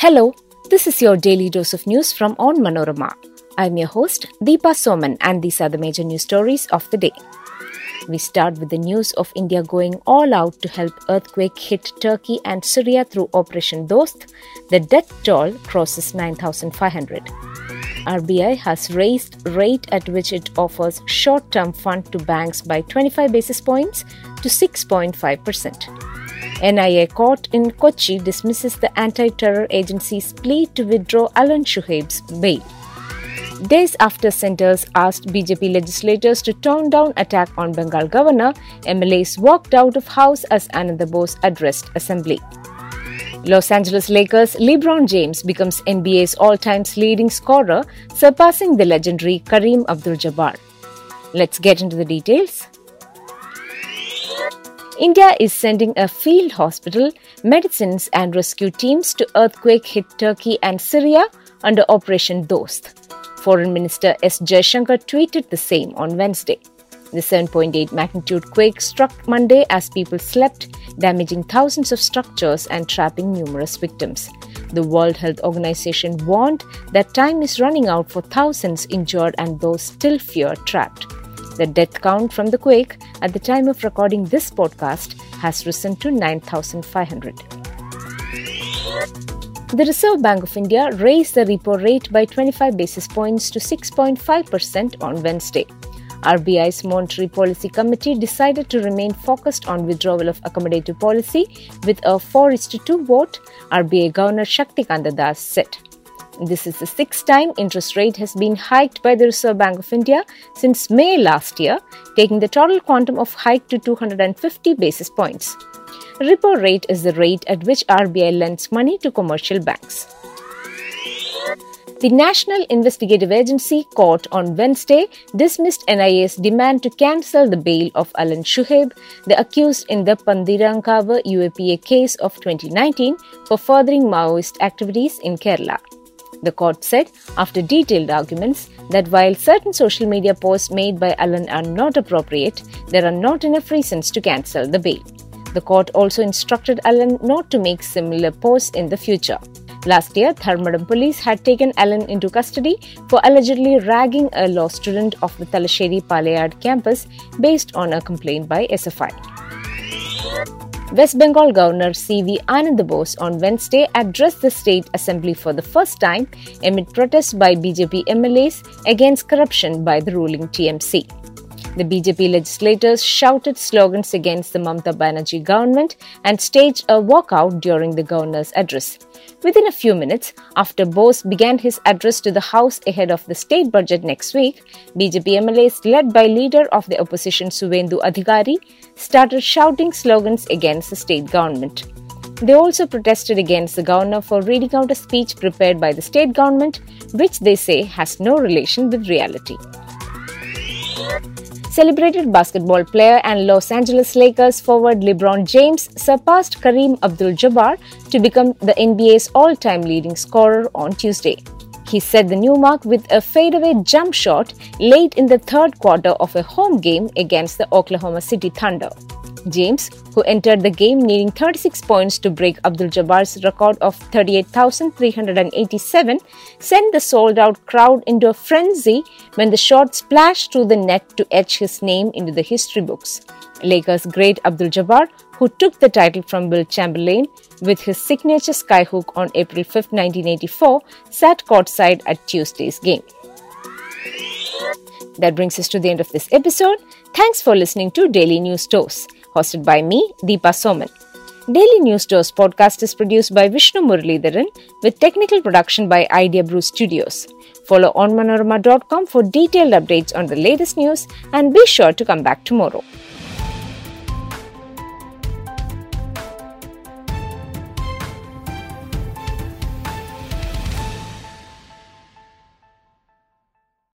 Hello, this is your daily dose of news from Onmanorama. I'm your host, Deepa Soman, and these are the major news stories of the day. We start with the news of India going all out to help earthquake hit Turkey and Syria through Operation Dost. The death toll crosses 9,500. RBI has raised rate at which it offers short-term fund to banks by 25 basis points to 6.5%. NIA court in Kochi dismisses the anti-terror agency's plea to withdraw Alan Shuaib's bail. Days after centers asked BJP legislators to tone down attack on Bengal governor, MLAs walked out of house as Ananda Bose addressed assembly. Los Angeles Lakers LeBron James becomes NBA's all-time leading scorer, surpassing the legendary Kareem Abdul-Jabbar. Let's get into the details. India is sending a field hospital, medicines and rescue teams to earthquake hit Turkey and Syria under Operation Dost. Foreign Minister S. Jaishankar tweeted the same on Wednesday. The 7.8 magnitude quake struck Monday as people slept, damaging thousands of structures and trapping numerous victims. The World Health Organization warned that time is running out for thousands injured and those still fear trapped. The death count from the quake at the time of recording this podcast has risen to 9,500. The Reserve Bank of India raised the repo rate by 25 basis points to 6.5% on Wednesday. RBI's Monetary Policy Committee decided to remain focused on withdrawal of accommodative policy with a 4 2 vote, RBI Governor Shaktikanta Das said. This is the sixth time interest rate has been hiked by the Reserve Bank of India since May last year, taking the total quantum of hike to 250 basis points. Repo rate is the rate at which RBI lends money to commercial banks. The National Investigative Agency court on Wednesday dismissed NIA's demand to cancel the bail of Alan Shuaib, the accused in the Pantheerankavu UAPA case of 2019 for furthering Maoist activities in Kerala. The court said, after detailed arguments, that while certain social media posts made by Alan are not appropriate, there are not enough reasons to cancel the bail. The court also instructed Alan not to make similar posts in the future. Last year, Dharmadam police had taken Alan into custody for allegedly ragging a law student of the Thalassery Palayad campus based on a complaint by SFI. West Bengal Governor C.V. Anand Bose on Wednesday addressed the state assembly for the first time amid protests by BJP MLAs against corruption by the ruling TMC. The BJP legislators shouted slogans against the Mamata Banerjee government and staged a walkout during the governor's address. Within a few minutes after Bose began his address to the House ahead of the state budget next week, BJP MLAs led by leader of the opposition Suvendu Adhikari started shouting slogans against the state government. They also protested against the governor for reading out a speech prepared by the state government, which they say has no relation with reality. Celebrated basketball player and Los Angeles Lakers forward LeBron James surpassed Kareem Abdul Jabbar to become the NBA's all time leading scorer on Tuesday. He set the new mark with a fadeaway jump shot late in the third quarter of a home game against the Oklahoma City Thunder. James, who entered the game needing 36 points to break Abdul Jabbar's record of 38,387, sent the sold out crowd into a frenzy when the shot splashed through the net to etch his name into the history books. Lakers great Abdul Jabbar, who took the title from Wilt Chamberlain with his signature skyhook on April 5, 1984, sat courtside at Tuesday's game. That brings us to the end of this episode. Thanks for listening to Daily News Dose hosted by me, Deepa Soman. Daily News Dose podcast is produced by Vishnu Muralidharan with technical production by Idea Brew Studios. Follow onmanorama.com for detailed updates on the latest news and be sure to come back tomorrow.